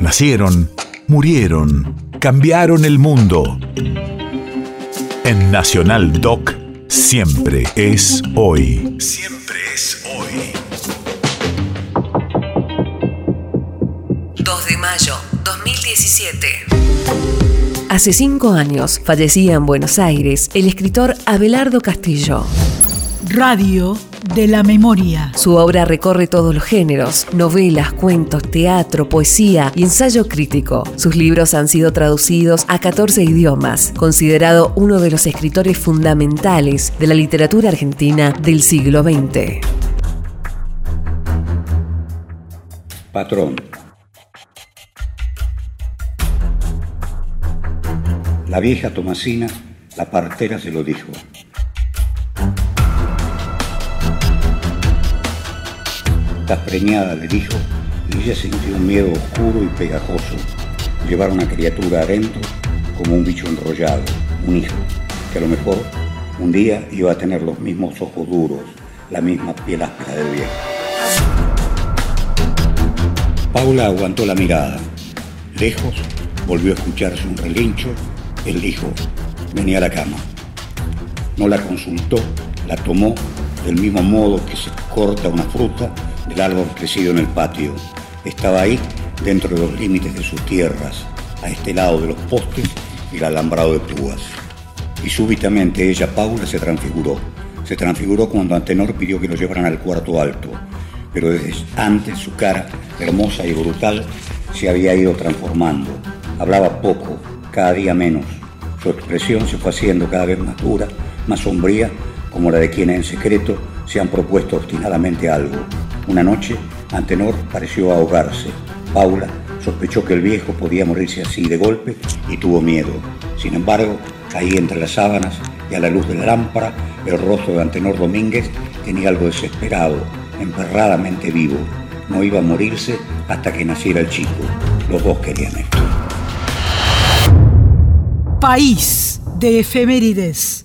Nacieron, murieron, cambiaron el mundo. En Nacional Doc, siempre es hoy. Siempre es hoy. 2 de mayo 2017. Hace cinco años fallecía en Buenos Aires el escritor Abelardo Castillo. Radio de la memoria. Su obra recorre todos los géneros, novelas, cuentos, teatro, poesía y ensayo crítico. Sus libros han sido traducidos a 14 idiomas, considerado uno de los escritores fundamentales de la literatura argentina del siglo XX. Patrón. La vieja Tomasina, la partera, se lo dijo. Preñada, le dijo, y ella sintió un miedo oscuro y pegajoso. Llevar una criatura adentro como un bicho enrollado, un hijo, que a lo mejor un día iba a tener los mismos ojos duros, la misma piel áspera del viejo. Paula aguantó la mirada. Lejos volvió a escucharse un relincho. Él dijo, venía a la cama. No la consultó, la tomó del mismo modo que se corta una fruta del árbol crecido en el patio. Estaba ahí, dentro de los límites de sus tierras, a este lado de los postes y el alambrado de púas. Y súbitamente ella, Paula, se transfiguró. Se transfiguró cuando Antenor pidió que lo llevaran al cuarto alto. Pero desde antes su cara, hermosa y brutal, se había ido transformando. Hablaba poco, cada día menos. Su expresión se fue haciendo cada vez más dura, más sombría, como la de quienes en secreto se han propuesto obstinadamente algo. Una noche, Antenor pareció ahogarse. Paula sospechó que el viejo podía morirse así de golpe y tuvo miedo. Sin embargo, caí entre las sábanas y a la luz de la lámpara, el rostro de Antenor Domínguez tenía algo desesperado, emperradamente vivo. No iba a morirse hasta que naciera el chico. Los dos querían esto. País de efemérides.